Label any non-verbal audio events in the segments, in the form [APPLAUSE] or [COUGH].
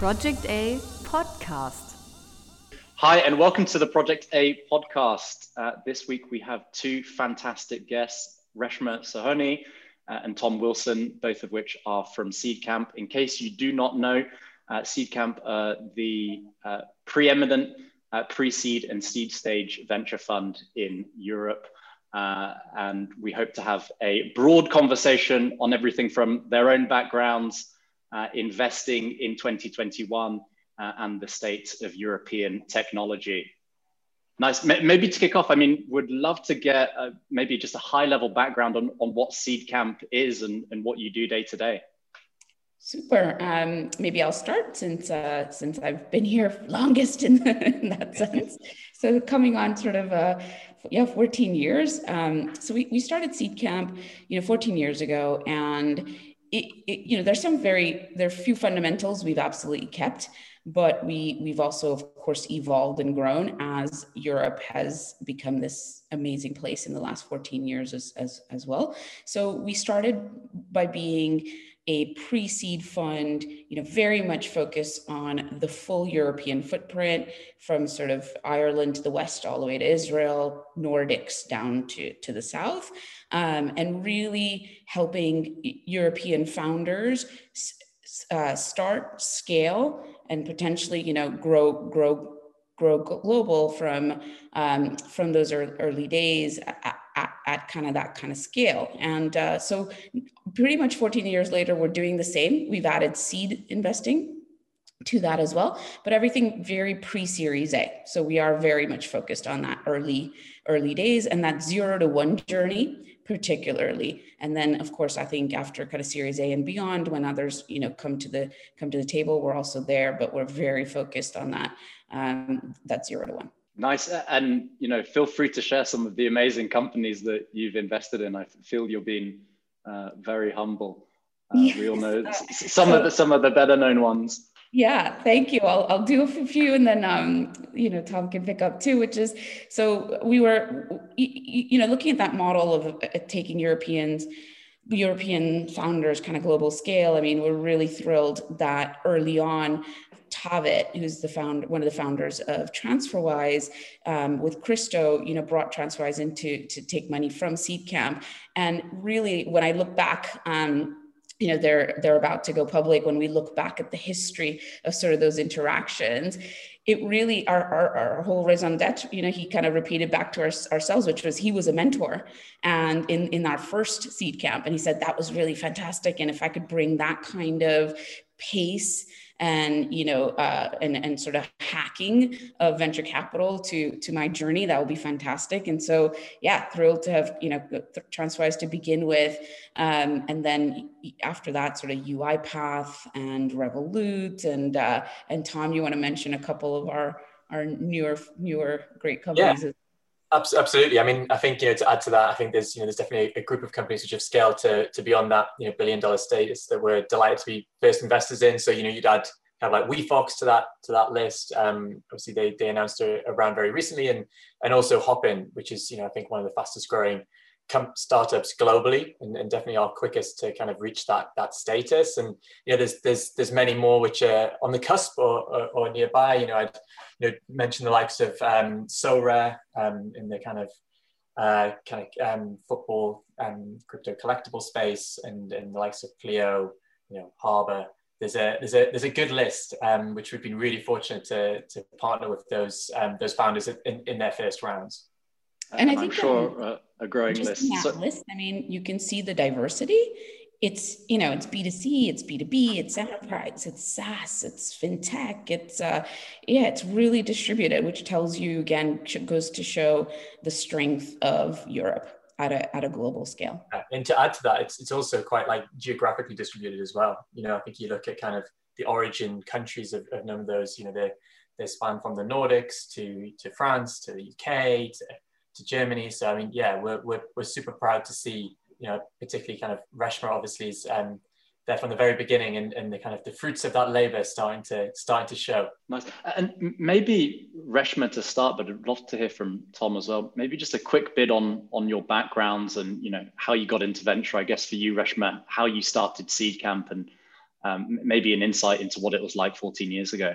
Project A podcast. Hi, and welcome to the Project A podcast. Uh, this week we have two fantastic guests, Reshma Sohoni uh, and Tom Wilson, both of which are from Seedcamp. In case you do not know, uh, Seedcamp, uh, the preeminent uh, pre seed and seed stage venture fund in Europe. Uh, and we hope to have a broad conversation on everything from their own backgrounds, investing in 2021, uh, and the state of European technology. Nice. Maybe to kick off, I mean, would love to get uh, maybe just a high level background on, on what Seedcamp is and, and what you do day to day. Super. Um, maybe I'll start since uh, since I've been here longest in, [LAUGHS] in that [LAUGHS] sense. So coming on sort of uh, yeah 14 years. Um, so we, we started Seedcamp, you know, 14 years ago, and it, it, you know there's some very there are few fundamentals we've absolutely kept, but we we've also of course evolved and grown as Europe has become this amazing place in the last 14 years as as, as well. So we started by being a pre-seed fund, you know, very much focus on the full European footprint from sort of Ireland to the west all the way to Israel, Nordics down to, to the south, um, and really helping European founders uh, start, scale, and potentially, you know, grow, grow, grow global from um, from those early days at, at, kind of that kind of scale. And uh, so pretty much 14 years later, we're doing the same. We've added seed investing to that as well, but everything very pre-series A. So we are very much focused on that early, early days and that zero to one journey particularly and then of course i think after kind of series a and beyond when others you know come to the come to the table we're also there but we're very focused on that um, that zero to one Nice. And, you know, feel free to share some of the amazing companies that you've invested in. I feel you're being uh, very humble. Uh, yes. We all know some of the some of the better known ones. Yeah, thank you. I'll, I'll do a few and then, um, you know, Tom can pick up too, which is, so we were, you know, looking at that model of uh, taking Europeans, European founders kind of global scale. I mean, we're really thrilled that early on Taavet, who's the found one of the founders of TransferWise, um, with Kristo, you know, brought TransferWise in to, take money from Seedcamp. And really, when I look back, um, you know, they're they're about to go public. When we look back at the history of sort of those interactions, it really our, our, our whole raison d'etre you know he kind of repeated back to our, ourselves which was he was a mentor and in in our first Seedcamp. And he said that was really fantastic. And if i could bring that kind of pace and you know uh, and and sort of hacking of venture capital to to my journey that will be fantastic and so yeah thrilled to have you know TransferWise to begin with um, and then after that sort of UiPath and revolut and uh, and tom you want to mention a couple of our our newer newer great companies yeah. Absolutely. I mean, I think you know to add to that, I think there's you know there's definitely a group of companies which have scaled to to beyond that you know billion dollar status that we're delighted to be first investors in. So you know you'd add kind of like WeFox to that to that list. Um, obviously, they they announced a, a round very recently, and and also Hopin, which is you know I think one of the fastest growing startups globally and, and, definitely are quickest to kind of reach that that status. And you know there's there's there's many more which are on the cusp or, or, or nearby. You know i'd you know mention the likes of um Sorare um in the kind of uh kind of um football and crypto collectible space and and the likes of Pleo you know Harbr. There's a there's a there's a good list um, which we've been really fortunate to to partner with those um, those founders in, in their first rounds and, and I think I'm sure um, a growing just list. That so, list, I mean, you can see the diversity. It's you know, it's B two C, it's B two B, it's enterprise, it's SaaS, it's fintech, it's uh, yeah, it's really distributed, which tells you again goes to show the strength of Europe at a at a global scale. And to add to that, it's it's also quite like geographically distributed as well. You know, I think you look at kind of the origin countries of, of none of those. You know, they they span from the Nordics to to France to the UK to to Germany. So I mean, yeah, we're, we're, we're super proud to see, you know, particularly kind of Reshma obviously is um, there from the very beginning and, and the kind of the fruits of that labor starting to starting to show. Nice. And maybe Reshma to start, but I'd love to hear from Tom as well. Maybe just a quick bit on on your backgrounds and you know how you got into venture. I guess for you, Reshma, how you started Seedcamp and um, maybe an insight into what it was like 14 years ago.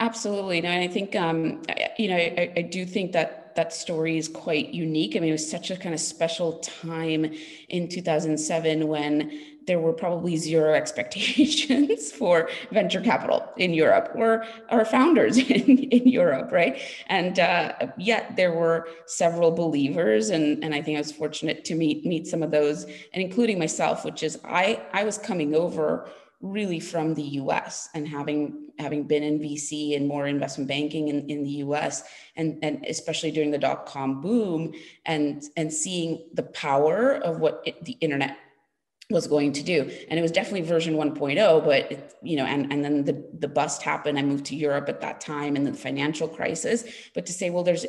Absolutely. No, and I think, um, you know, I, I, do think that that story is quite unique. I mean, it was such a kind of special time in 2007 when there were probably zero [LAUGHS] expectations for venture capital in Europe or our founders [LAUGHS] in, in Europe, right? And uh, yet there were several believers, and, and I think I was fortunate to meet meet some of those, and including myself, which is I I was coming over really from the US and having having been in VC and more investment banking in, in the US and, and especially during the dot-com boom and and seeing the power of what it, the internet was going to do. And it was definitely version 1.0 but it, you know and, and then the, the bust happened. I moved to europe at that time and the financial crisis. But to say well there's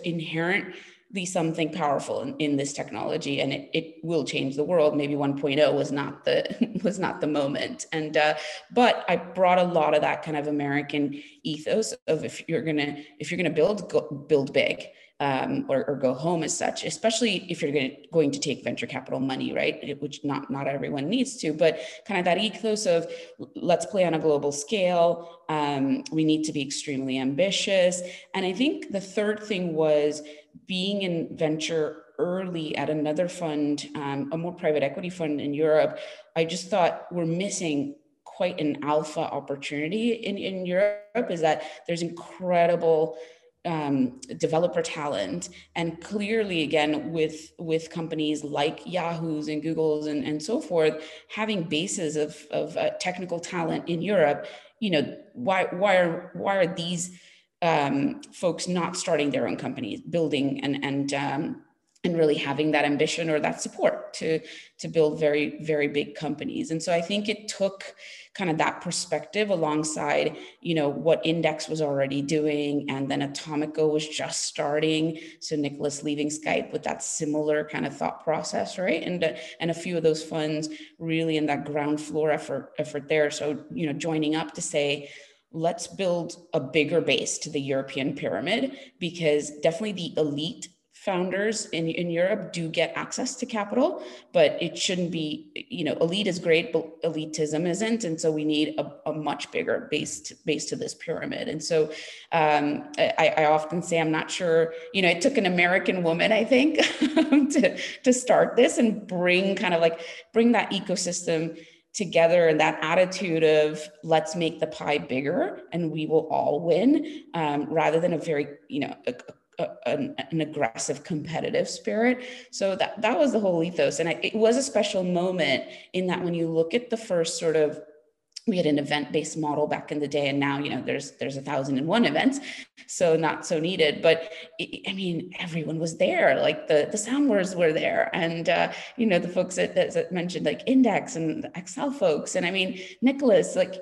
inherently something powerful in, in this technology and it, it will change the world. Maybe 1.0 was not the [LAUGHS] was not the moment. And uh, but i brought a lot of that kind of american ethos of if you're gonna if you're gonna build go, build big um, or, or, go home as such, especially if you're going to, going to take venture capital money, right? Which not not everyone needs to, but kind of that ethos of let's play on a global scale. Um, we need to be extremely ambitious, and I think the third thing was being in venture early at another fund, um, a more private equity fund in Europe. I just thought we're missing quite an alpha opportunity in, in Europe. Is that there's incredible um, developer talent. And clearly again with with companies like yahoo's and google's and, and so forth having bases of, of uh, technical talent in europe you know why why are why are these um, folks not starting their own companies building and and um, and really having that ambition or that support to to build very very big companies. And so i think it took kind of that perspective alongside you know what index was already doing and then atomico was just starting. So Niklas leaving skype with that similar kind of thought process right? And and a few of those funds really in that ground floor effort effort there. So you know joining up to say let's build a bigger base to the european pyramid because definitely the elite founders in, in Europe do get access to capital, but it shouldn't be, you know, elite is great, but elitism isn't. And so we need a, a much bigger base to, base to this pyramid. And so um, I, I, often say, I'm not sure, you know, it took an American woman, I think, [LAUGHS] to, to start this and bring kind of like, bring that ecosystem together and that attitude of let's make the pie bigger and we will all win um, rather than a very you know a, an, an, aggressive competitive spirit. So that that was the whole ethos. And I, it was a special moment in that when you look at the first sort of we had an event-based model back in the day and now you know there's there's a thousand and one events so not so needed. But i mean everyone was there like the the soundboards were there. And uh, you know the folks that, that mentioned like index and Accel folks. And i mean Niklas like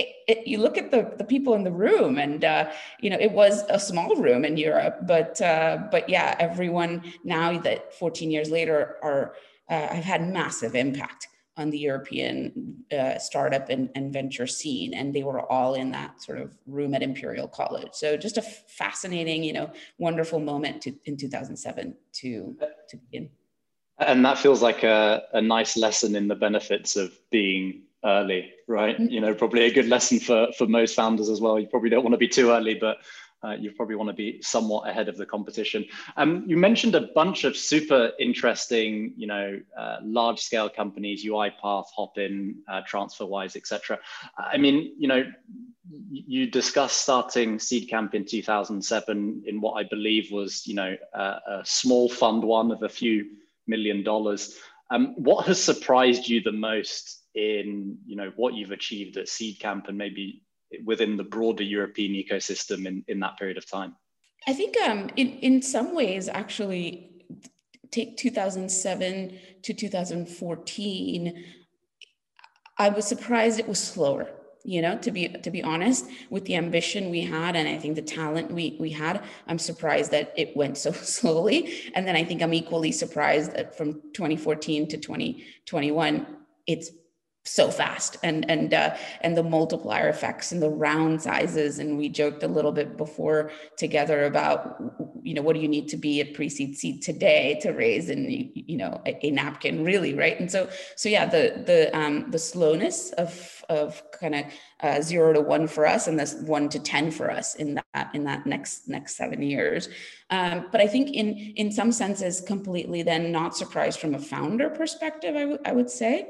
it, it, you look at the, the people in the room and uh, you know it was a small room in europe but uh, but yeah everyone now that 14 years later are uh, have had massive impact on the european uh, startup and, and venture scene and they were all in that sort of room at imperial college. So just a fascinating you know wonderful moment to, in 2007 to to begin. And that feels like a, a nice lesson in the benefits of being early, right? Mm-hmm. You know, probably a good lesson for for most founders as well. You probably don't want to be too early, but uh, you probably want to be somewhat ahead of the competition. Um, you mentioned a bunch of super interesting, you know, uh, large scale companies, UiPath, Hopin, uh, TransferWise, etc. I mean, you know, you discussed starting Seedcamp in 2007 in what I believe was, you know, a small fund one of a few million dollars. Um, what has surprised you the most in you know what you've achieved at Seedcamp and maybe within the broader European ecosystem in, in that period of time? I think um, in, in some ways, actually, take 2007 to 2014, I was surprised it was slower you know to be to be honest with the ambition we had and i think the talent we we had i'm surprised that it went so [LAUGHS] slowly and then i think i'm equally surprised that from 2014 to 2021 it's so fast and and uh, and the multiplier effects and the round sizes. And we joked a little bit before together about you know what do you need to be at pre-seed seed today to raise in you know a, a napkin really right? And so so yeah the the um the slowness of of kind of uh, zero to one for us and this one to ten for us in that in that next next seven years. Um, but i think in in some senses completely then not surprised from a founder perspective I, w- I would say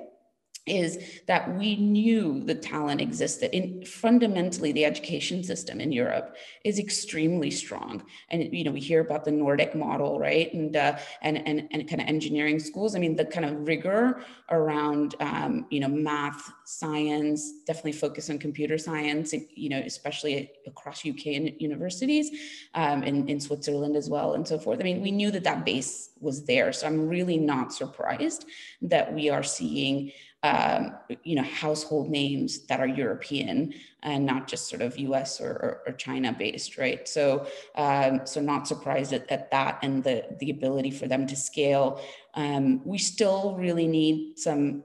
is that we knew the talent existed in fundamentally the education system in europe is extremely strong. And you know we hear about the nordic model right? And uh, and, and and kind of engineering schools. I mean the kind of rigor around um, you know math science definitely focus on computer science you know especially across uk universities um, in, in switzerland as well and so forth. I mean we knew that that base was there. So i'm really not surprised that we are seeing um, you know, household names that are European and not just sort of U.S. or, or, or China based, right? So, um, so not surprised at, at, that and the the ability for them to scale. Um, we still really need some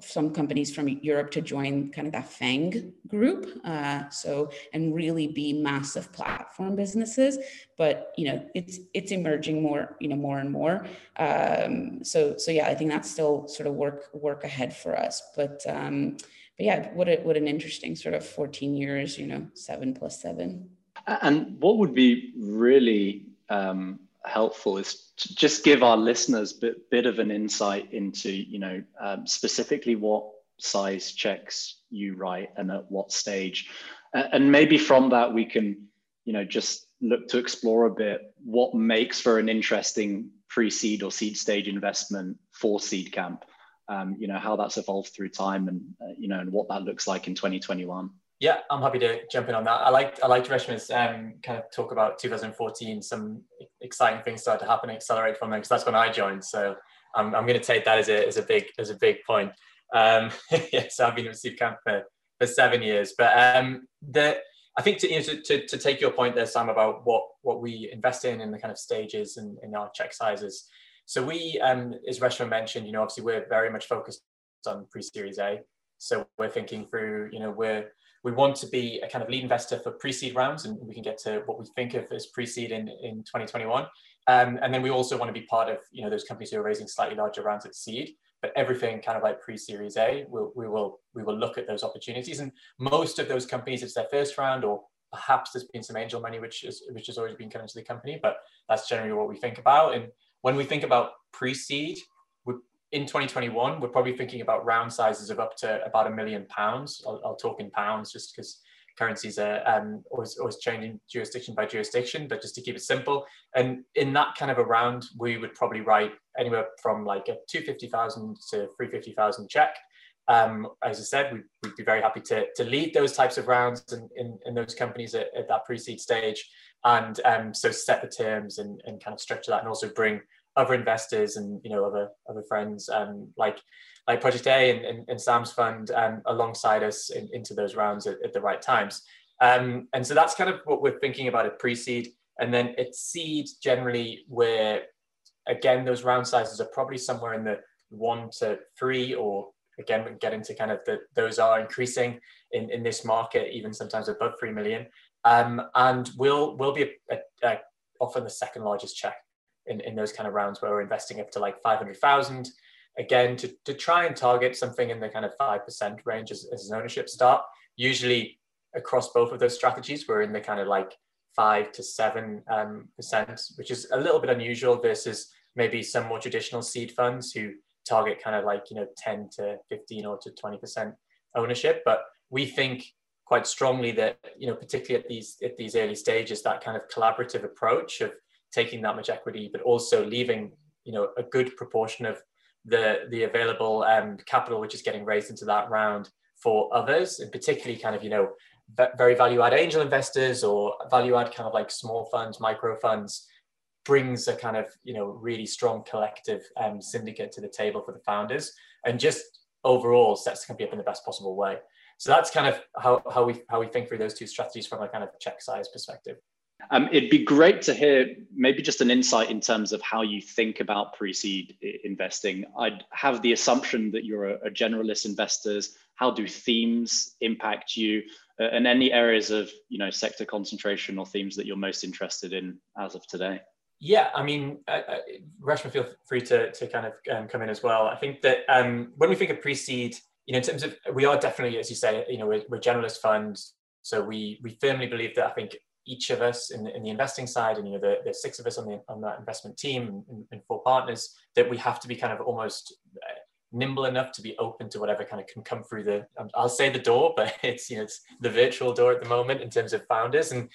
some companies from Europe to join kind of that FANG group. Uh, so and really be massive platform businesses. But you know, it's it's emerging more, you know, more and more. Um, so so yeah, I think that's still sort of work work ahead for us. But um, but yeah, what a, what an interesting sort of 14 years, you know, seven plus seven. And what would be really um, helpful is to just give our listeners a bit, bit of an insight into, you know, um, specifically what size checks you write and at what stage. and maybe from that, we can, you know, just look to explore a bit what makes for an interesting pre-seed or seed stage investment for Seedcamp. Um, you know, how that's evolved through time and, uh, you know, and what that looks like in 2021. Yeah, I'm happy to jump in on that. I liked I liked Reshma's um, kind of talk about 2014. Some exciting things started to happen and accelerate from there because that's when I joined. So I'm, I'm going to take that as a as a big as a big point. Um, [LAUGHS] yeah, so I've been with Seedcamp for, for seven years, but um, the I think to, you know, to, to, to, take your point there, Sam, about what what we invest in and the kind of stages and in our check sizes. So we, um, as Reshma mentioned, you know, obviously we're very much focused on pre-series A. So we're thinking through, you know, we're we want to be a kind of lead investor for pre-seed rounds, and we can get to what we think of as pre-seed in, in 2021. Um, and then we also want to be part of you know those companies who are raising slightly larger rounds at seed. But everything kind of like pre-series A, we'll, we will we will look at those opportunities. And most of those companies, it's their first round, or perhaps there's been some angel money, which is which has always been coming to the company. But that's generally what we think about. And when we think about pre-seed, in 2021, we're probably thinking about round sizes of up to about a million pounds. I'll, I'll talk in pounds just because currencies are um, always, always changing jurisdiction by jurisdiction, but just to keep it simple. And in that kind of a round, we would probably write anywhere from like a 250,000 to 350,000 check. Um, as I said, we'd, we'd, be very happy to, to lead those types of rounds in, in, in those companies at, at, that pre-seed stage. And um, so set the terms and, and kind of structure that and also bring other investors and you know other other friends um, like like Project A and, and, and Sam's fund um, alongside us in, into those rounds at, at the right times. Um, and so that's kind of what we're thinking about at pre-seed. And then at seed, generally, where again those round sizes are probably somewhere in the one to three, or again we can get into kind of those are increasing in, in this market, even sometimes above three million. Um, and will will be a, a, a, often the second largest check in, in those kind of rounds where we're investing up to like 500,000 again to, to try and target something in the kind of 5% range as, as an ownership start. Usually across both of those strategies we're in the kind of like 5 to 7 um, percent which is a little bit unusual versus maybe some more traditional seed funds who target kind of like you know 10 to 15 or to 20 percent ownership. But we think quite strongly that you know particularly at these at these early stages that kind of collaborative approach of taking that much equity, but also leaving you know a good proportion of the the available um, capital which is getting raised into that round for others, and particularly kind of you know very value add angel investors or value add kind of like small funds, micro funds brings a kind of you know really strong collective um, syndicate to the table for the founders and just overall sets the company up in the best possible way. So that's kind of how, how we how we think through those two strategies from a kind of check size perspective Um, it'd be great to hear maybe just an insight in terms of how you think about pre-seed investing. I'd have the assumption that you're a, a generalist investors. How do themes impact you, uh, and any areas of you know sector concentration or themes that you're most interested in as of today? Yeah, I mean, uh, Reshma, feel free to, to kind of um, come in as well. I think that um, when we think of pre-seed, you know, in terms of we are definitely, as you say, you know, we're, we're generalist funds, so we we firmly believe that I think each of us in the, in the investing side and you know the, the six of us on the on that investment team and, and four partners that we have to be kind of almost uh, nimble enough to be open to whatever kind of can come through the um, I'll say the door but [LAUGHS] it's you know it's the virtual door at the moment in terms of founders. And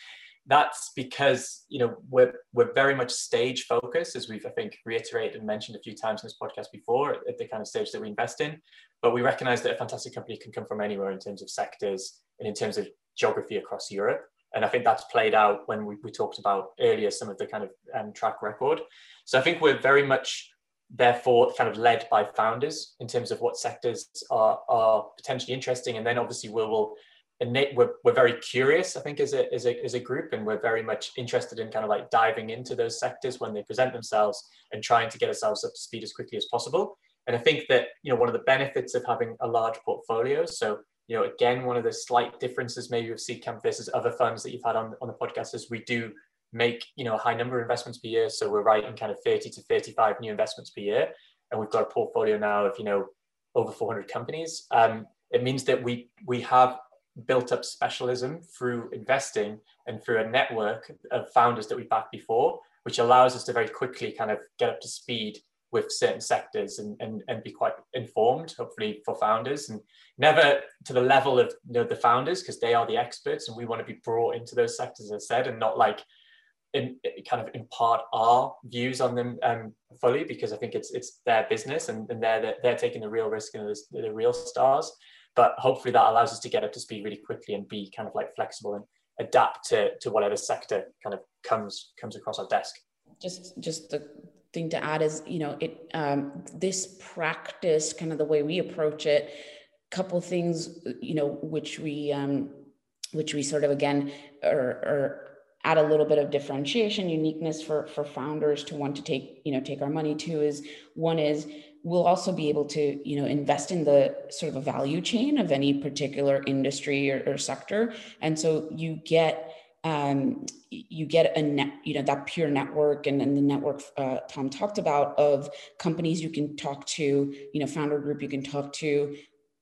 that's because you know we're we're very much stage focused as we've I think reiterated and mentioned a few times in this podcast before at the kind of stage that we invest in. But we recognize that a fantastic company can come from anywhere in terms of sectors and in terms of geography across Europe and I think that's played out when we, we talked about earlier some of the kind of um, track record. So I think we're very much therefore kind of led by founders in terms of what sectors are, are potentially interesting. And then obviously we will innate, we're, we're very curious, I think, as a, as, a, as a group, and we're very much interested in kind of like diving into those sectors when they present themselves and trying to get ourselves up to speed as quickly as possible. And I think that, you know, one of the benefits of having a large portfolio, so you know, again, one of the slight differences maybe with Seedcamp versus other funds that you've had on, on the podcast is we do make, you know, a high number of investments per year. So we're writing kind of 30 to 35 new investments per year. And we've got a portfolio now of, you know, over 400 companies. Um, it means that we, we have built up specialism through investing and through a network of founders that we backed before, which allows us to very quickly kind of get up to speed with certain sectors and, and, and be quite informed, hopefully for founders and never to the level of you know, the founders because they are the experts and we want to be brought into those sectors, as I said, and not like in, kind of impart our views on them um, fully because I think it's it's their business and, and they're, they're taking the real risk and the, the real stars. But hopefully that allows us to get up to speed really quickly and be kind of like flexible and adapt to, to whatever sector kind of comes comes across our desk. Just just the thing to add is, you know, it um, this practice, kind of the way we approach it, couple things, you know, which we um, which we sort of again are, are add a little bit of differentiation, uniqueness for for founders to want to take, you know, take our money to is one is we'll also be able to you know invest in the sort of a value chain of any particular industry or, or sector. And so you get um, you get a net, you know, that pure network and, and the network uh, Tom talked about of companies you can talk to, you know, founder group you can talk to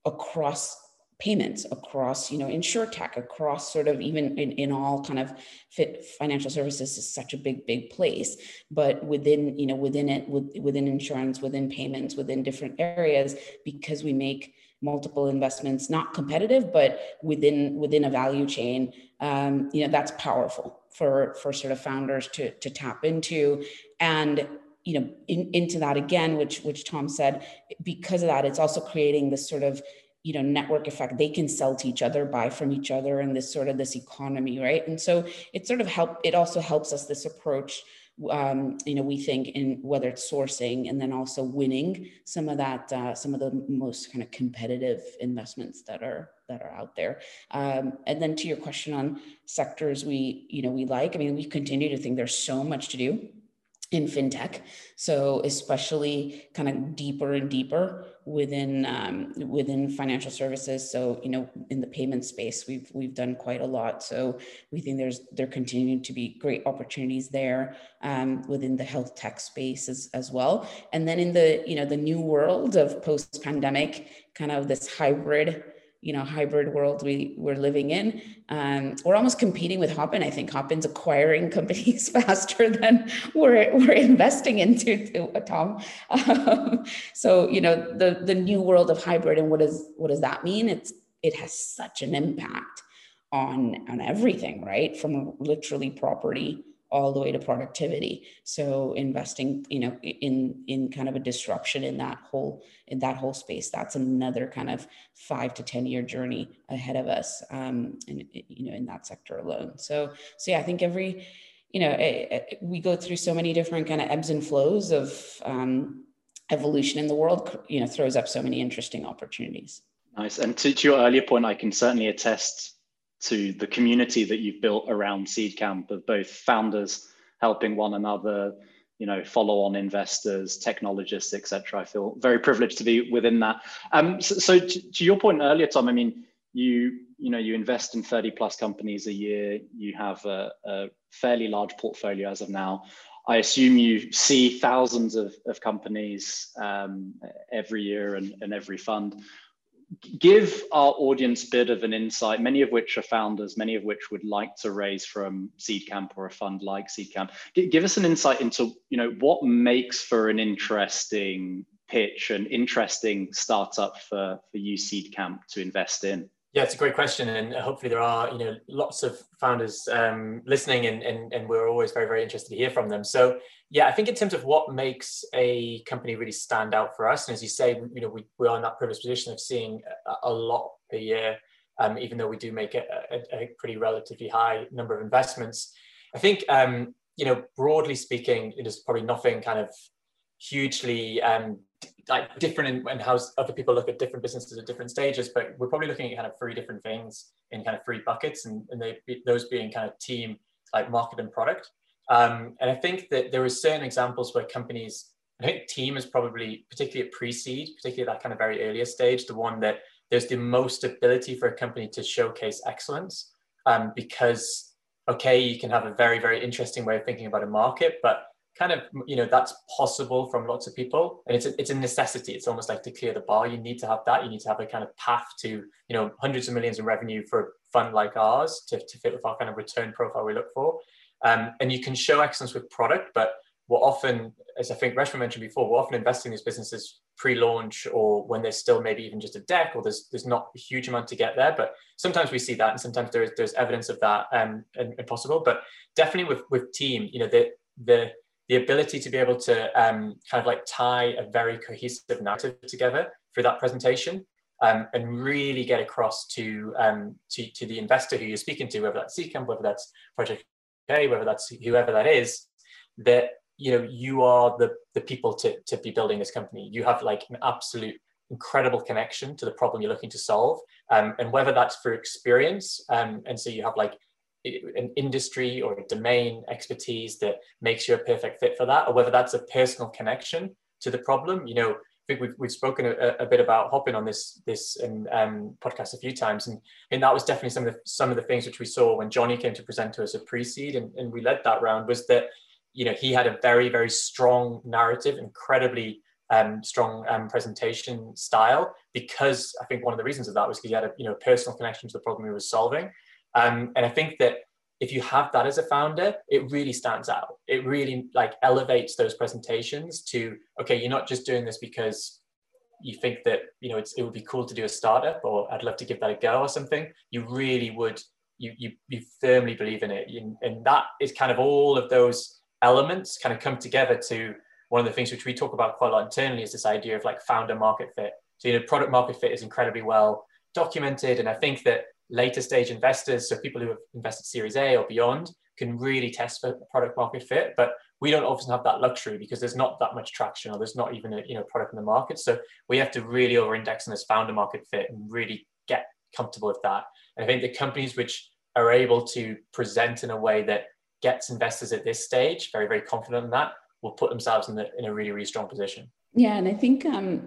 across payments, across, you know, insure tech, across sort of even in, in all kind of fit financial services is such a big, big place. But within, you know, within it, with, within insurance, within payments, within different areas, because we make multiple investments, not competitive, but within within a value chain, um, you know, that's powerful for for sort of founders to to tap into. And you know in, into that again which which tom said because of that it's also creating this sort of you know network effect. They can sell to each other buy from each other and this sort of this economy right? And so it sort of help it also helps us this approach um, you know, we think in whether it's sourcing and then also winning some of that, uh, some of the most kind of competitive investments that are that are out there. Um, and then to your question on sectors we, you know, we like. I mean, we continue to think there's so much to do in fintech. So especially kind of deeper and deeper within um, within financial services. So you know, in the payment space, we've we've done quite a lot. So we think there's there continuing to be great opportunities there um, within the health tech space as, as well. And then in the you know the new world of post pandemic, kind of this hybrid you know hybrid world we we're living in. Um, we're almost competing with hopin. I think hopin's acquiring companies [LAUGHS] faster than we're we're investing into to, uh, tom. Um, so you know the the new world of hybrid and what does what does that mean? It's it has such an impact on on everything right? From literally property all the way to productivity. So investing you know in in kind of a disruption in that whole in that whole space that's another kind of five to ten year journey ahead of us um and you know in that sector alone. So so yeah i think every you know it, it, we go through so many different kind of ebbs and flows of um evolution in the world you know throws up so many interesting opportunities. Nice. And to, to your earlier point i can certainly attest to the community that you've built around Seedcamp of both founders helping one another, you know, follow-on investors, technologists, etc. I feel very privileged to be within that. Um, so, so to, to, your point earlier, Tom, I mean, you you know you invest in 30 plus companies a year. You have a, a fairly large portfolio as of now. I assume you see thousands of, of companies um, every year and, and every fund give our audience a bit of an insight, many of which are founders, many of which would like to raise from Seedcamp or a fund like Seedcamp. Give us an insight into, you know, what makes for an interesting pitch, an interesting startup for, for you Seedcamp to invest in. Yeah, it's a great question, and hopefully there are you know lots of founders um, listening, and, and and we're always very very interested to hear from them. So yeah, I think in terms of what makes a company really stand out for us, and as you say, you know we we are in that privileged position of seeing a, a lot per year, um, even though we do make a, a, a, pretty relatively high number of investments. I think um, you know broadly speaking, it is probably nothing kind of hugely um, like different in, in how other people look at different businesses at different stages, but we're probably looking at kind of three different things in kind of three buckets, and, and they, those being kind of team, like market and product. Um, and I think that there are certain examples where companies, I think team is probably, particularly at pre-seed, particularly that kind of very earlier stage, the one that there's the most ability for a company to showcase excellence um, because, okay, you can have a very, very interesting way of thinking about a market, but kind of you know that's possible from lots of people. And it's a, it's a necessity. It's almost like to clear the bar. You need to have that. You need to have a kind of path to you know hundreds of millions in revenue for a fund like ours to, to fit with our kind of return profile we look for. Um, and you can show excellence with product but we're often as i think Reshma mentioned before we're often investing in these businesses pre-launch or when there's still maybe even just a deck or there's there's not a huge amount to get there. But sometimes we see that and sometimes there's there's evidence of that um, and, and possible. But definitely with with team you know the the the ability to be able to um, kind of like tie a very cohesive narrative together through that presentation um, and really get across to, um, to, to the investor who you're speaking to, whether that's Seedcamp, whether that's Project A, whether that's whoever that is, that you know you are the, the people to, to be building this company. You have like an absolute incredible connection to the problem you're looking to solve, um, and whether that's through experience, um, and so you have like an industry or a domain expertise that makes you a perfect fit for that, or whether that's a personal connection to the problem. You know, I think we've, we've spoken a, a bit about Hopin on this this um, um, podcast a few times, and, and that was definitely some of the some of the things which we saw when Johnny came to present to us a pre-seed, and, and we led that round was that you know he had a very very strong narrative, incredibly um, strong um, presentation style because I think one of the reasons of that was because he had a you know personal connection to the problem he was solving. Um, and I think that if you have that as a founder, it really stands out. It really like elevates those presentations to okay, you're not just doing this because you think that you know it would be cool to do a startup or I'd love to give that a go or something. You really would. You you you firmly believe in it, you, and that is kind of all of those elements kind of come together to one of the things which we talk about quite a lot internally is this idea of like founder market fit. So you know, product market fit is incredibly well documented, and I think that later stage investors, so people who have invested Series A or beyond, can really test for product market fit. But we don't often have that luxury because there's not that much traction or there's not even a you know product in the market. So we have to really over-index on this founder market fit and really get comfortable with that. And I think the companies which are able to present in a way that gets investors at this stage very, very confident in that will put themselves in, the, in a really, really strong position. Yeah, and I think um,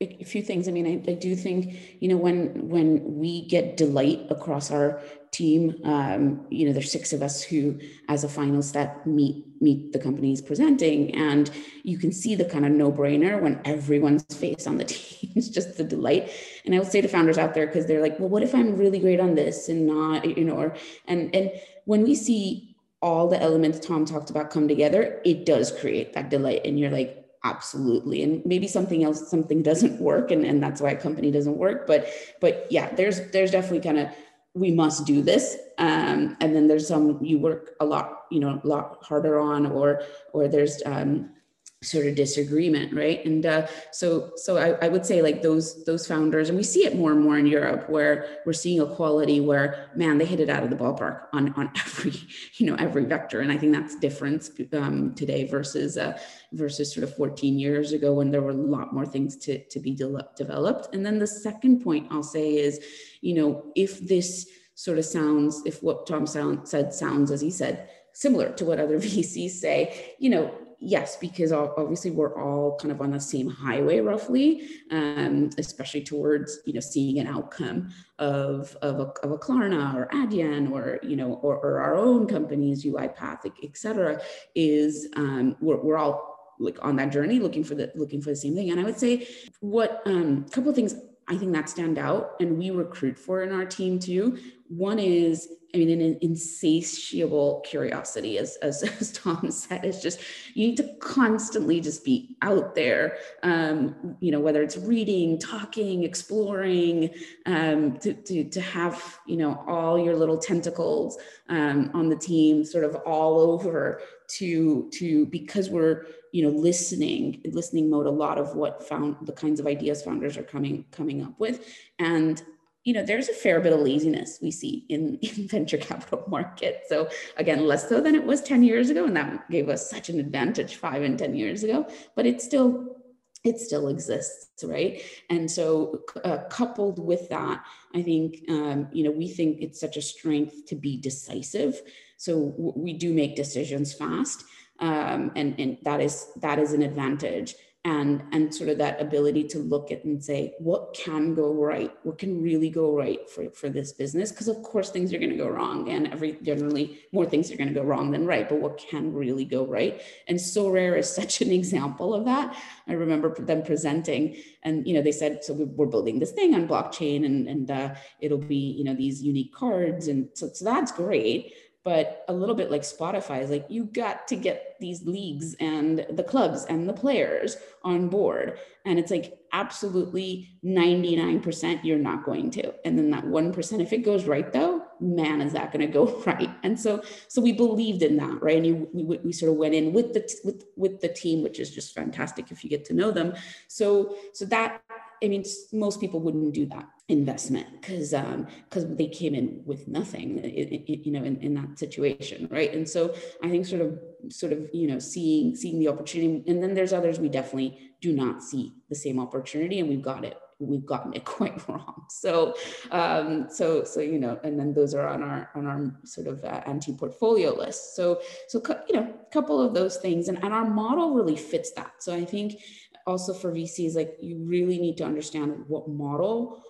a few things. I mean, I, I, do think you know when when we get delight across our team, um, you know, there's six of us who, as a final step, meet meet the companies presenting, and you can see the kind of no brainer when everyone's [LAUGHS] face on the team is just the delight. And I will say to founders out there because they're like, well, what if I'm really great on this and not, you know, or and and when we see all the elements Tom talked about come together, it does create that delight, and you're like, absolutely. And maybe something else something [LAUGHS] doesn't work and, and that's why a company doesn't work. But but yeah there's there's definitely kind of we must do this. Um, and then there's some you work a lot you know a lot harder on or or there's um, sort of disagreement right? And uh, so so I, I, would say like those those founders and we see it more and more in europe where we're seeing a quality where man they hit it out of the ballpark on on [LAUGHS] every you know every vector. And i think that's different um, today versus uh, versus sort of 14 years ago when there were a lot more things to to be de- developed. And then the second point i'll say is you know if this sort of sounds, if what Tom sound, said sounds, as he said, similar to what other [LAUGHS] VCs say, you know, yes, because obviously we're all kind of on the same highway roughly, um, especially towards you know seeing an outcome of of a, of a Klarna or Adyen or you know or, or our own companies UiPath, et cetera, is um, we're, we're all like on that journey looking for the looking for the same thing. And I would say what a um, couple of things I think that stand out and we recruit for in our team too. One is I mean, an insatiable curiosity, as, as, [LAUGHS] as Tom said, it's just you need to constantly just be out there, um, you know, whether it's reading, talking, exploring, um, to, to, to have, you know, all your little tentacles um, on the team sort of all over to, to, because we're, you know, listening, listening mode, a lot of what found the kinds of ideas founders are coming, coming up with. And you know, there's a fair bit of laziness we see in, [LAUGHS] in venture capital market. So again, less so than it was 10 years ago. And that gave us such an advantage five and 10 years ago, but it still, it still exists, right? And so uh, coupled with that, I think, um, you know, we think it's such a strength to be decisive. So we do make decisions fast. Um, and, and that is, that is an advantage. And and sort of that ability to look at and say what can go right? What can really go right for for this business? Because of course things are going to go wrong and every generally more things are going to go wrong than right but what can really go right? And Sorare is [LAUGHS] such an example of that. I remember them presenting and you know they said so we're building this thing on blockchain and and uh, it'll be you know these unique cards and so, so that's great but a little bit like Spotify is like you got to get these leagues and the clubs and the players on board. And it's like absolutely 99% you're not going to. And then that 1%, if it goes right though, man, is that going to go [LAUGHS] right? And so, so we believed in that, right? And you, we, we sort of went in with the, with, with the team, which is just fantastic if you get to know them. So, so that I mean, most people wouldn't do that investment because because um, they came in with nothing, you know, in, in that situation, right? And so I think sort of sort of you know seeing seeing the opportunity, and then there's others we definitely do not see the same opportunity, and we've got it we've gotten it [LAUGHS] quite wrong. So, um, so, so you know, and then those are on our on our sort of uh, anti-portfolio list. So, so you know, a couple of those things, and and our model really fits that. So I think also for VCs, like you really need to understand what model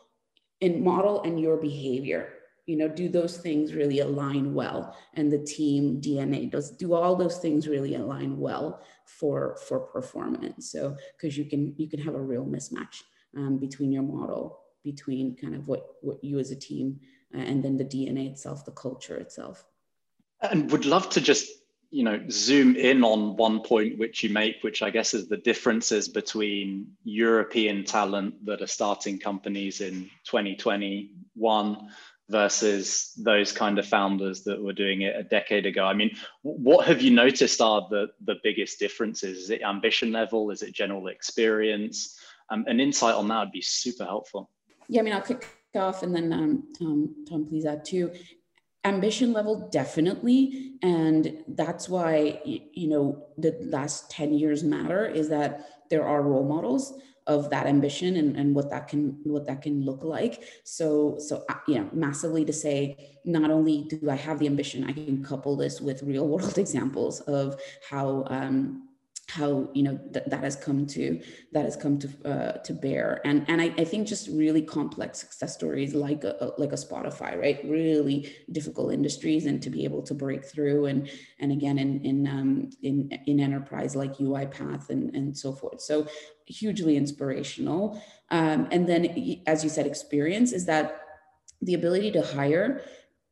and model and your behavior. You know, do those things really align well? And the team DNA does do all those things really align well for for performance. So because you can you can have a real mismatch um, between your model, between kind of what what you as a team, uh, and then the DNA itself, the culture itself. And would love to just you know zoom in on one point which you make which i guess is the differences between european talent that are starting companies in 2021 versus those kind of founders that were doing it a decade ago. I mean what have you noticed are the the biggest differences? Is it ambition level? Is it general experience? Um, an insight on that would be super helpful. Yeah i mean i'll kick off and then um, tom tom please add too ambition level definitely. And that's why you know the last 10 years matter is that there are role models of that ambition and, and what that can what that can look like. So so uh, you know massively to say not only do i have the ambition i can couple this with real world [LAUGHS] examples of how um, how you know th- that has come to that has come to uh, to bear. And and I, I, think just really complex success stories like a, like a spotify right? Really difficult industries and to be able to break through and and again in in um, in, in enterprise like uipath and and so forth. So hugely inspirational. Um, and then as you said experience is that the ability to hire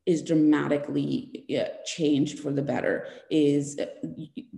is dramatically changed for the better is uh,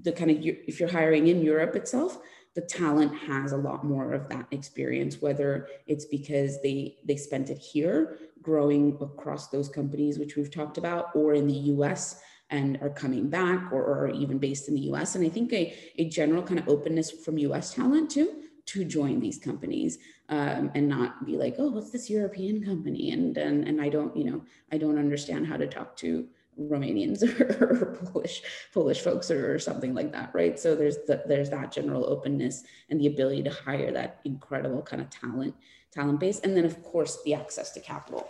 the kind of if you're hiring in Europe itself the talent has a lot more of that experience whether it's because they they spent it here growing across those companies which we've talked about or in the US and are coming back or, or even based in the US and I think a, a general kind of openness from US talent too to join these companies um, and not be like, oh, what's this European company? And, and, and I don't, you know, I don't understand how to talk to Romanians [LAUGHS] or, Polish, Polish folks or, or, something like that, right? So there's the, there's that general openness and the ability to hire that incredible kind of talent, talent base. And then of course the access to capital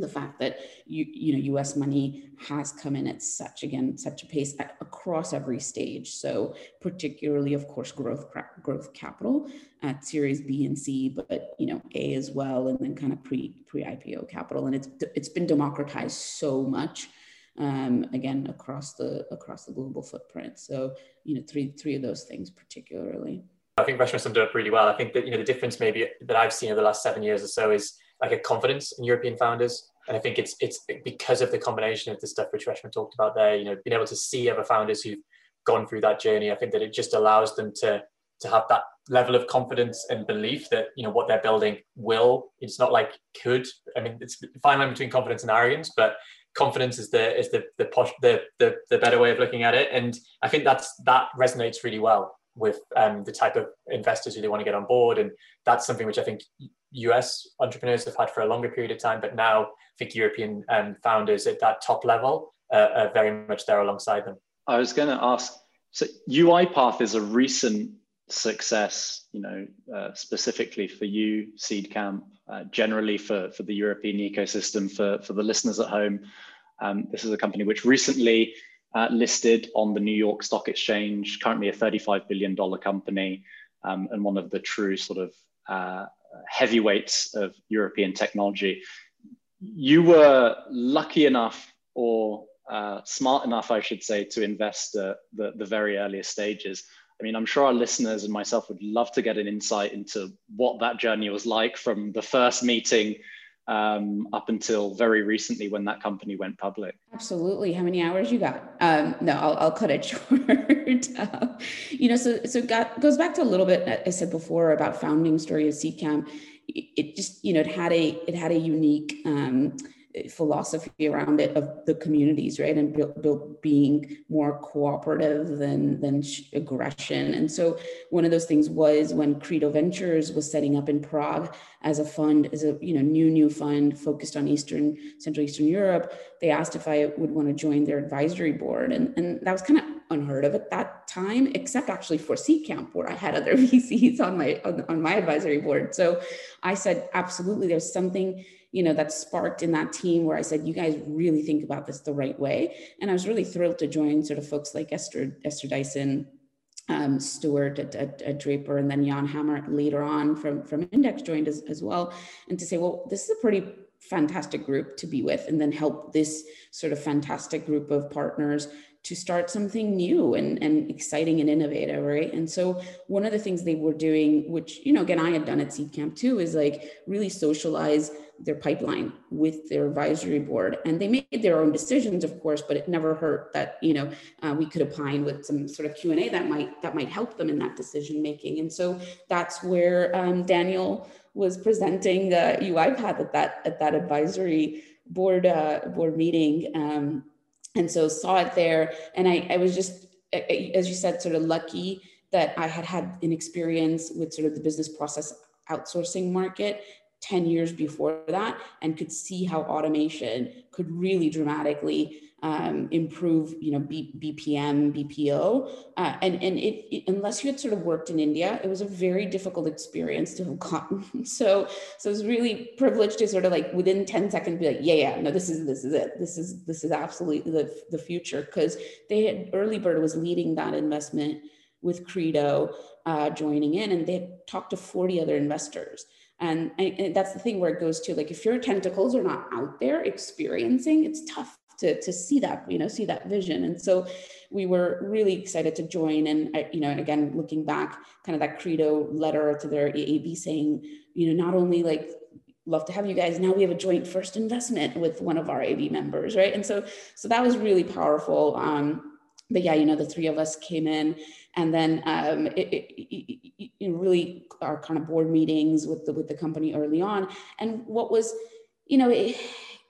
the fact that you you know U.S. money has come in at such again such a pace across every stage. So particularly, of course, growth growth capital at Series B and C, but you know A as well, and then kind of pre pre IPO capital, and it's it's been democratized so much. Um, again, across the across the global footprint. So you know three three of those things particularly. I think Reshma summed it up really well. I think that you know the difference maybe that I've seen over the last seven years or so is like a confidence in European founders. And I think it's it's because of the combination of the stuff which Reshma talked about there, you know, being able to see other founders who've gone through that journey. I think that it just allows them to to have that level of confidence and belief that you know what they're building will. It's not like could. I mean, it's fine line between confidence and arrogance, but confidence is the is the the posh the, the the better way of looking at it. And I think that's that resonates really well with um, the type of investors who they want to get on board. And that's something which I think US entrepreneurs have had for a longer period of time, but now I think European um, founders at that top level uh, are very much there alongside them. I was going to ask, so UiPath is a recent success, you know, uh, specifically for you, Seedcamp, uh, generally for, for the European ecosystem, for, for the listeners at home. Um, this is a company which recently uh, listed on the New York Stock Exchange, currently a $35 billion company, um, and one of the true sort of uh, heavyweights of European technology. You were lucky enough or uh, smart enough, I should say, to invest uh, the, the very earliest stages. I mean, I'm sure our listeners and myself would love to get an insight into what that journey was like from the first meeting um, up until very recently when that company went public. Absolutely. How many hours you got? Um, no, I'll, I'll, cut it [LAUGHS] short. uh, you know, so so got goes back to a little bit I said before about founding story of Seedcamp. It, it just you know it had a it had a unique. Um, philosophy around it of the communities, right? And built, built being more cooperative than, than aggression. And so one of those things was when Credo Ventures was setting up in Prague as a fund, as a you know new new fund focused on Eastern Central Eastern Europe, they asked if I would want to join their advisory board, and and that was kind of unheard of at that time, except actually for Seedcamp, where I had other [LAUGHS] VCs on my on, on my advisory board. So I said absolutely, there's something you know, that sparked in that team where I said, you guys really think about this the right way. And I was really thrilled to join sort of folks like Esther, Esther Dyson, um, Stewart at, at, at, Draper, and then Jan Hammer later on from, from Index joined as, as well. And to say, well, this is a pretty fantastic group to be with, and then help this sort of fantastic group of partners to start something new and, and exciting and innovative, right? And so one of the things they were doing, which, you know, again, I had done at Seedcamp too, is like really socialize their pipeline with their advisory board. And they made their own decisions of course but it never hurt that you know uh, we could opine with some sort of q&a that might that might help them in that decision making. And so that's where um, daniel was presenting the uipath at that at that advisory board uh, board meeting um, and so saw it there. And I, I was just as you said sort of lucky that i had had an experience with sort of the business process outsourcing market 10 years before that and could see how automation could really dramatically um, improve, you know, B, BPM, BPO. Uh, and and it, it, unless you had sort of worked in India, it was a very difficult experience to have [LAUGHS] gotten. so, so it was really privileged to sort of like within 10 seconds be like, yeah, yeah, no, this is, this is it. This is, this is absolutely the, the future. Cause they had, Earlybird was leading that investment with Credo uh, joining in and they talked to 40 other investors. And, and that's the thing where it goes to like if your tentacles are not out there experiencing, it's tough to, to see that, you know, see that vision. And so we were really excited to join. And, you know, and again, looking back, kind of that credo letter to their AAB saying, you know, not only like love to have you guys now we have a joint first investment with one of our ab members right and so so that was really powerful um but yeah you know the three of us came in and then um, it, it, it, really our kind of board meetings with the with the company early on. And what was, you know, it,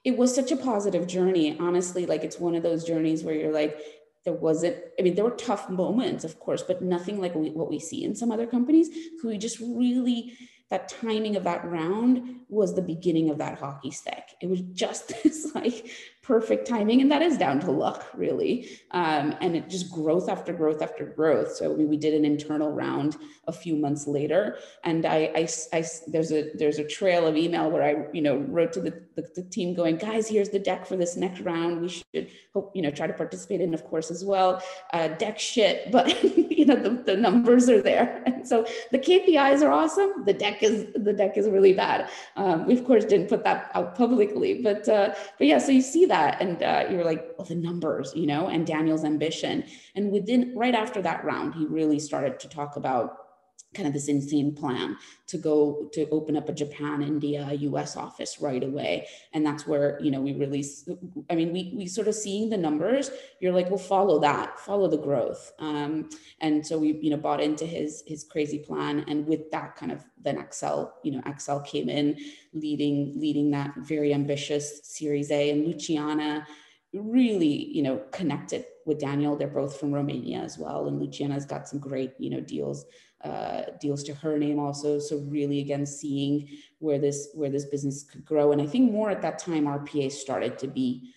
it was such a positive journey. Honestly, like it's one of those journeys where you're like, there wasn't. I mean, there were tough moments, of course, but nothing like we, what we see in some other companies who we just really that timing of that round was the beginning of that hockey stick. It was just [LAUGHS] this like perfect timing and that is down to luck really. Um, and it just growth after growth after growth. So we, we did an internal round a few months later and I, I, I there's a there's a trail of email where i you know wrote to the, the, the, team going guys here's the deck for this next round. We should hope you know try to participate in of course as well. Uh, deck shit [LAUGHS] but you know the, the numbers are there. And so the kpis are awesome. The deck is the deck is really bad. Um, we of course didn't put that out publicly but uh, but yeah so you see that and uh, you're like well the numbers you know and daniel's ambition. And within right after that round he really started to talk about kind of this insane plan to go to open up a Japan, India, US office right away. And that's where, you know, we really, I mean, we, we sort of seeing the numbers, you're like, well, follow that, follow the growth. Um, and so we, you know, bought into his, his crazy plan. And with that kind of then Accel, you know, Accel came in leading, leading that very ambitious series A and Luciana really, you know, connected with Daniel. They're both from Romania as well. And Luciana's got some great, you know, deals uh, deals to her name also. So really, again, seeing where this where this business could grow, and I think more at that time, RPA started to be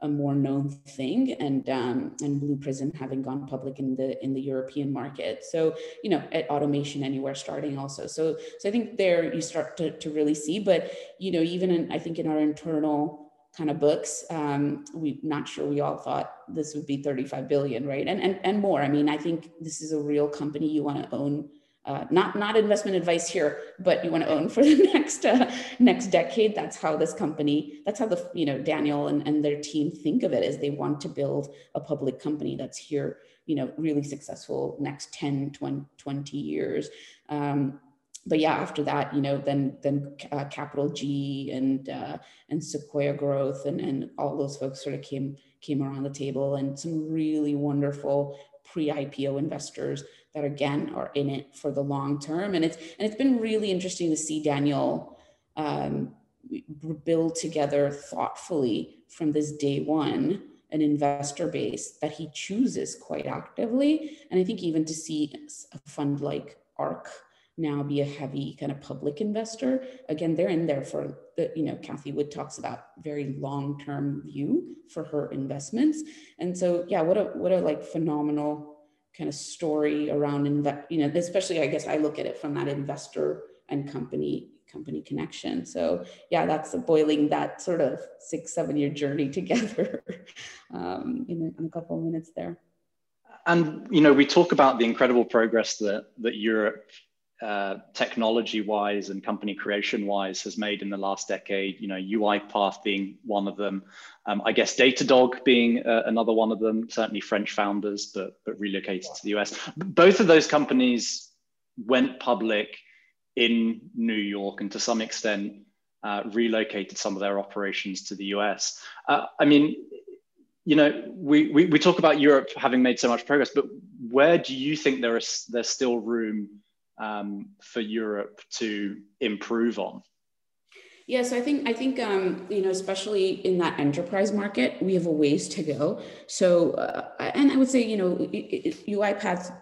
a more known thing, and um, and Blue Prism having gone public in the in the European market. So you know, at Automation Anywhere starting also. So so I think there you start to to really see, but you know, even in I think in our internal kind of books. Um, we not sure we all thought this would be 35 billion, right? And and and more. I mean, I think this is a real company you want to own. Uh, not not investment advice here, but you want to own for the [LAUGHS] next uh, next decade. That's how this company. That's how the you know Daniel and, and their team think of it. Is they want to build a public company that's here, you know, really successful next 10, 20, 20 years. Um, but yeah, after that, you know, then then uh, CapitalG and uh, and Sequoia Growth and and all those folks sort of came came around the table, and some really wonderful pre-IPO investors that again are in it for the long term, and it's and it's been really interesting to see Daniel um, build together thoughtfully from this day one an investor base that he chooses quite actively, and I think even to see a fund like ARK now be a heavy kind of public investor. Again, they're in there for the, you know, Cathie Wood talks about very long-term view for her investments. And so, yeah, what a, what a like phenomenal kind of story around, inve- you know, especially I guess I look at it from that investor and company company connection. So yeah, that's boiling that sort of six, seven year journey [LAUGHS] together um, in, a, in a couple of minutes there and you know we talk about the incredible progress that that Europe uh, technology wise and company creation wise has made in the last decade you know uipath being one of them. Um, i guess datadog being uh, another one of them certainly french founders but but relocated to the us both of those companies went public in new york and to some extent uh, relocated some of their operations to the us uh, i mean you know we, we we talk about europe having made so much progress but where do you think there is there's still room um, for Europe to improve on? Yes, I think I think um, you know, especially in that enterprise market, we have a ways to go. So, uh, and I would say, you know, UiPath's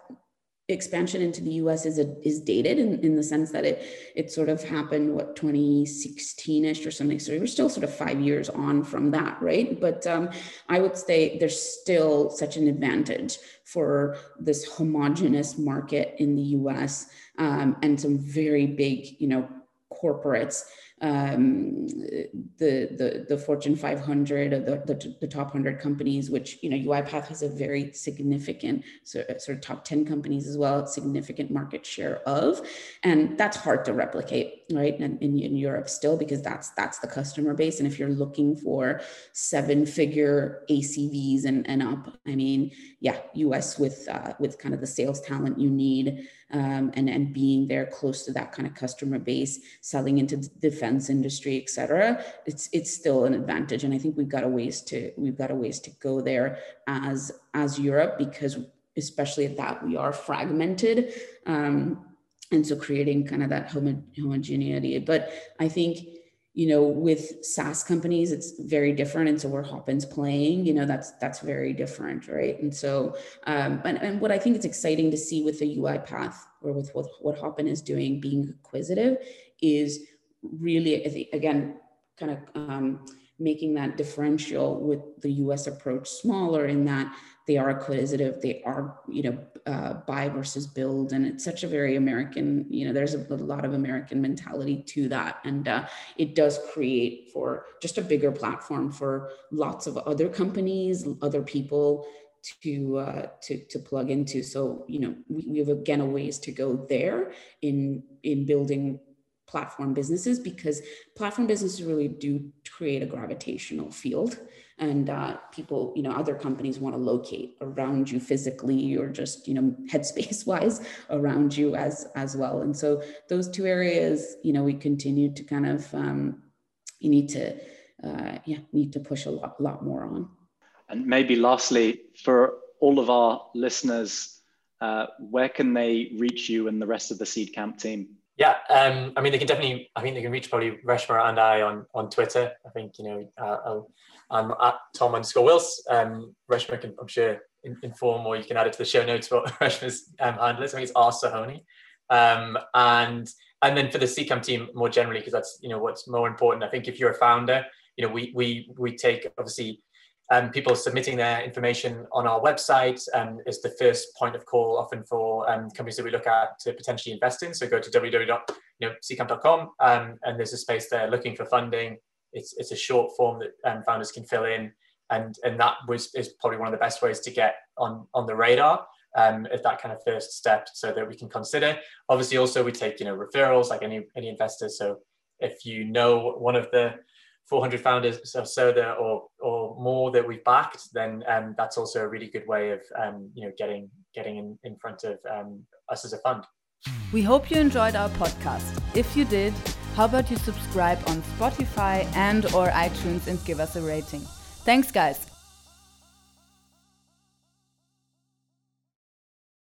expansion into the US is a, is dated in, in the sense that it it sort of happened what 2016ish or something. So we're still sort of five years on from that, right? But um, I would say there's still such an advantage for this homogenous market in the US um, and some very big, you know, corporates um, the, the, the Fortune 500 or the, the, the, top 100 companies, which, you know, UiPath has a very significant sort of, sort of top 10 companies as well, significant market share of. And that's hard to replicate, right? In, in, in Europe still, because that's, that's the customer base. And if you're looking for seven figure ACVs and, and up, I mean, yeah, US with, uh, with kind of the sales talent you need um, and, and being there close to that kind of customer base, selling into defense industry, et cetera, it's, it's still an advantage. And I think we've got a ways to, we've got a ways to go there as, as Europe, because especially at that, we are fragmented. Um, and so creating kind of that homo- homogeneity. But I think you know with saas companies it's very different and so where hopin's playing you know that's that's very different right? And so um and, and what i think it's exciting to see with the UiPath or with what, what hopin is doing being acquisitive is really again kind of um making that differential with the US approach smaller in that they are acquisitive, they are, you know, uh, buy versus build. And it's such a very American, you know, there's a, a lot of American mentality to that. And uh, it does create for just a bigger platform for lots of other companies, other people to uh, to to plug into. So you know we, we have again a ways to go there in in building platform businesses because platform businesses really do create a gravitational field and uh, people you know other companies want to locate around you physically or just you know [LAUGHS] headspace wise around you as as well and so those two areas you know we continue to kind of um, you need to uh, yeah need to push a lot lot more on and maybe lastly, for all of our listeners, uh, where can they reach you and the rest of the Seedcamp team? Yeah, um, I mean, they can definitely. I think they can reach probably Reshma and I on on Twitter. I think you know, uh, I'm at Tom underscore Wills. Um, Reshma can, I'm sure, in, inform or you can add it to the show notes what [LAUGHS] Reshma's um, handle is. I think it's R Sohoni. Um, and and then for the Camp team more generally, because that's you know what's more important. I think if you're a founder, you know, we we we take obviously um, people submitting their information on our website um, is the first point of call often for um, companies that we look at to potentially invest in. So go to www.seedcamp.com um, and there's a space there looking for funding. It's, it's a short form that um, founders can fill in. And, and that was is probably one of the best ways to get on, on the radar um, at that kind of first step so that we can consider. Obviously, also we take you know referrals like any any investor. So if you know one of the 400 founders of Soda or or more that we've backed, then um, that's also a really good way of um, you know getting getting in, in front of um, us as a fund. We hope you enjoyed our podcast. If you did, how about you subscribe on Spotify and or iTunes and give us a rating. Thanks guys.